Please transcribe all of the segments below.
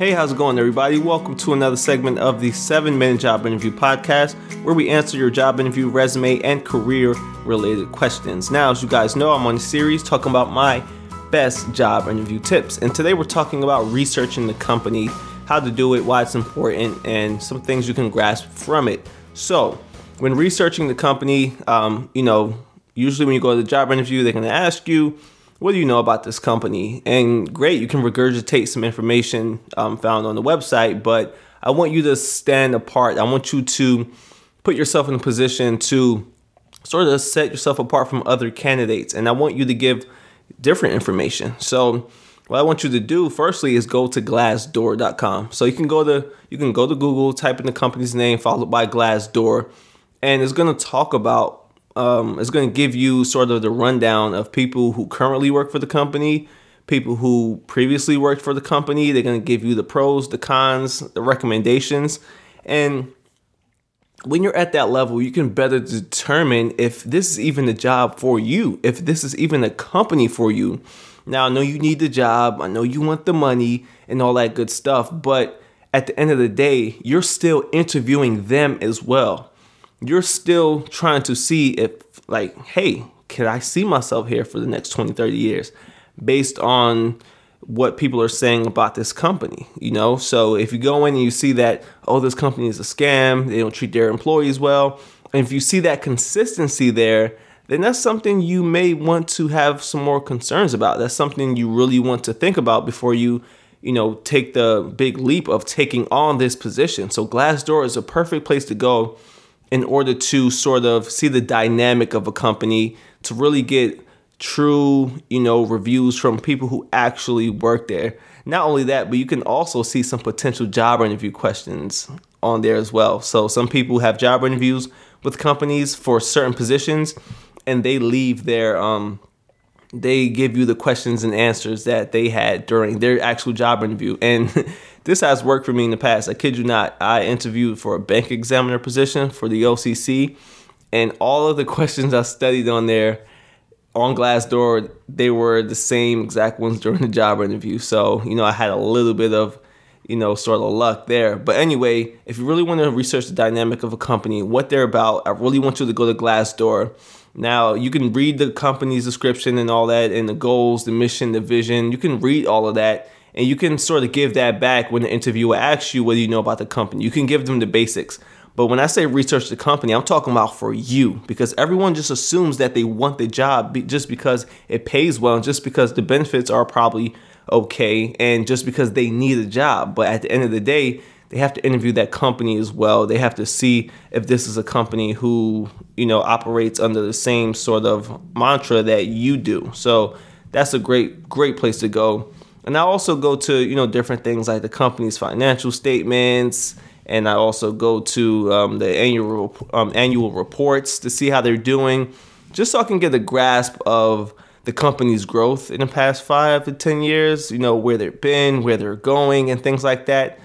Hey, how's it going, everybody? Welcome to another segment of the 7 Minute Job Interview Podcast, where we answer your job interview, resume, and career related questions. Now, as you guys know, I'm on a series talking about my best job interview tips. And today we're talking about researching the company, how to do it, why it's important, and some things you can grasp from it. So, when researching the company, um, you know, usually when you go to the job interview, they're going to ask you, what do you know about this company? And great, you can regurgitate some information um, found on the website, but I want you to stand apart. I want you to put yourself in a position to sort of set yourself apart from other candidates. And I want you to give different information. So what I want you to do firstly is go to glassdoor.com. So you can go to you can go to Google, type in the company's name followed by Glassdoor, and it's going to talk about um, it's going to give you sort of the rundown of people who currently work for the company, people who previously worked for the company. They're going to give you the pros, the cons, the recommendations, and when you're at that level, you can better determine if this is even a job for you, if this is even a company for you. Now, I know you need the job, I know you want the money and all that good stuff, but at the end of the day, you're still interviewing them as well. You're still trying to see if, like, hey, can I see myself here for the next 20, 30 years based on what people are saying about this company, you know? So if you go in and you see that, oh, this company is a scam, they don't treat their employees well, and if you see that consistency there, then that's something you may want to have some more concerns about. That's something you really want to think about before you, you know, take the big leap of taking on this position. So Glassdoor is a perfect place to go in order to sort of see the dynamic of a company, to really get true, you know, reviews from people who actually work there. Not only that, but you can also see some potential job interview questions on there as well. So some people have job interviews with companies for certain positions and they leave their um they give you the questions and answers that they had during their actual job interview. And this has worked for me in the past. I kid you not. I interviewed for a bank examiner position for the OCC, and all of the questions I studied on there on Glassdoor, they were the same exact ones during the job interview. So, you know, I had a little bit of, you know, sort of luck there. But anyway, if you really want to research the dynamic of a company, what they're about, I really want you to go to Glassdoor. Now, you can read the company's description and all that, and the goals, the mission, the vision. You can read all of that, and you can sort of give that back when the interviewer asks you do you know about the company. You can give them the basics. But when I say research the company, I'm talking about for you because everyone just assumes that they want the job just because it pays well and just because the benefits are probably okay and just because they need a job. But at the end of the day, they have to interview that company as well. They have to see if this is a company who, you know, operates under the same sort of mantra that you do. So that's a great, great place to go. And I also go to, you know, different things like the company's financial statements, and I also go to um, the annual um, annual reports to see how they're doing, just so I can get a grasp of the company's growth in the past five to ten years. You know where they've been, where they're going, and things like that.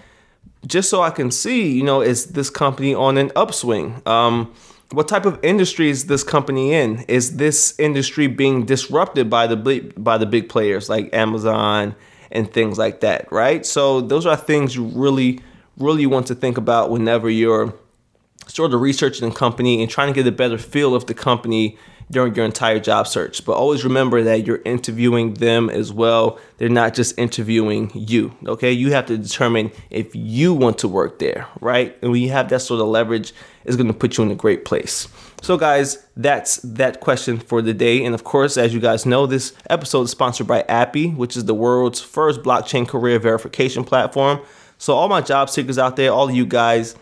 Just so I can see, you know, is this company on an upswing? Um, what type of industry is this company in? Is this industry being disrupted by the by the big players like Amazon and things like that? Right. So those are things you really really want to think about whenever you're sort of researching a company and trying to get a better feel of the company during your entire job search. But always remember that you're interviewing them as well. They're not just interviewing you. Okay. You have to determine if you want to work there, right? And when you have that sort of leverage, it's to put you in a great place. So, guys, that's that question for the day. And of course, as you guys know, this episode is sponsored by Appii, which is the world's first blockchain career verification platform. So, all my job seekers out there, all of you guys,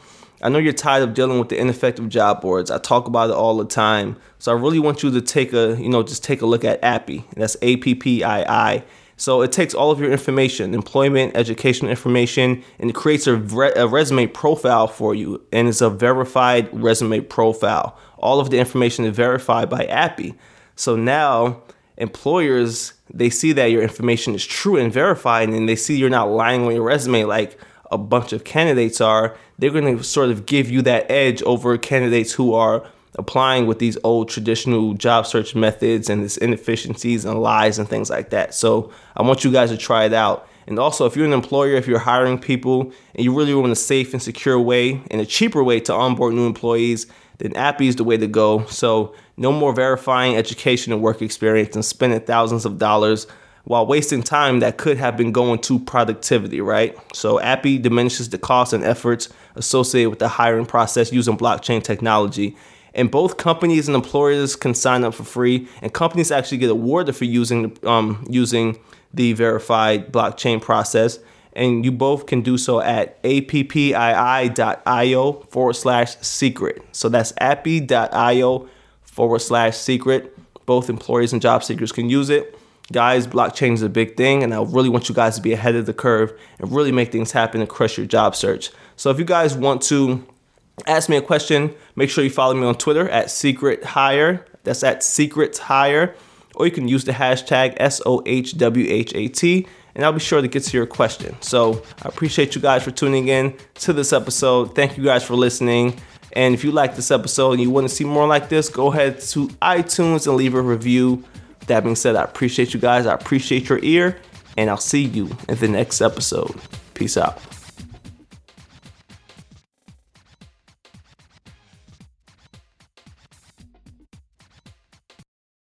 I know you're tired of dealing with the ineffective job boards. I talk about it all the time. So, I really want you to take a, you know, just take a look at Appii. That's A P P I I. So, it takes all of your information, employment, educational information, and it creates a, re- a resume profile for you. And it's a verified resume profile. All of the information is verified by Appii. So, now employers they see that your information is true and verified and they see you're not lying on your resume like a bunch of candidates are they're going to sort of give you that edge over candidates who are applying with these old traditional job search methods and this inefficiencies and lies and things like that so i want you guys to try it out And also, if you're an employer, if you're hiring people and you really want a safe and secure way and a cheaper way to onboard new employees, then Appii is the way to go. So, no more verifying education and work experience and spending thousands of dollars while wasting time that could have been going to productivity, right? So, Appii diminishes the costs and efforts associated with the hiring process using blockchain technology. And both companies and employers can sign up for free, and companies actually get awarded for using um, using the verified blockchain process. And you both can do so at appii.io forward slash secret. So that's appii.io forward slash secret. Both employers and job seekers can use it. Guys, blockchain is a big thing, and I really want you guys to be ahead of the curve and really make things happen and crush your job search. So if you guys want to ask me a question, make sure you follow me on Twitter at secret hire. That's at secret hire or you can use the hashtag SOHWHAT, and I'll be sure to get to your question. So I appreciate you guys for tuning in to this episode. Thank you guys for listening. And if you like this episode and you want to see more like this, go ahead to iTunes and leave a review. That being said, I appreciate you guys. I appreciate your ear, and I'll see you in the next episode. Peace out.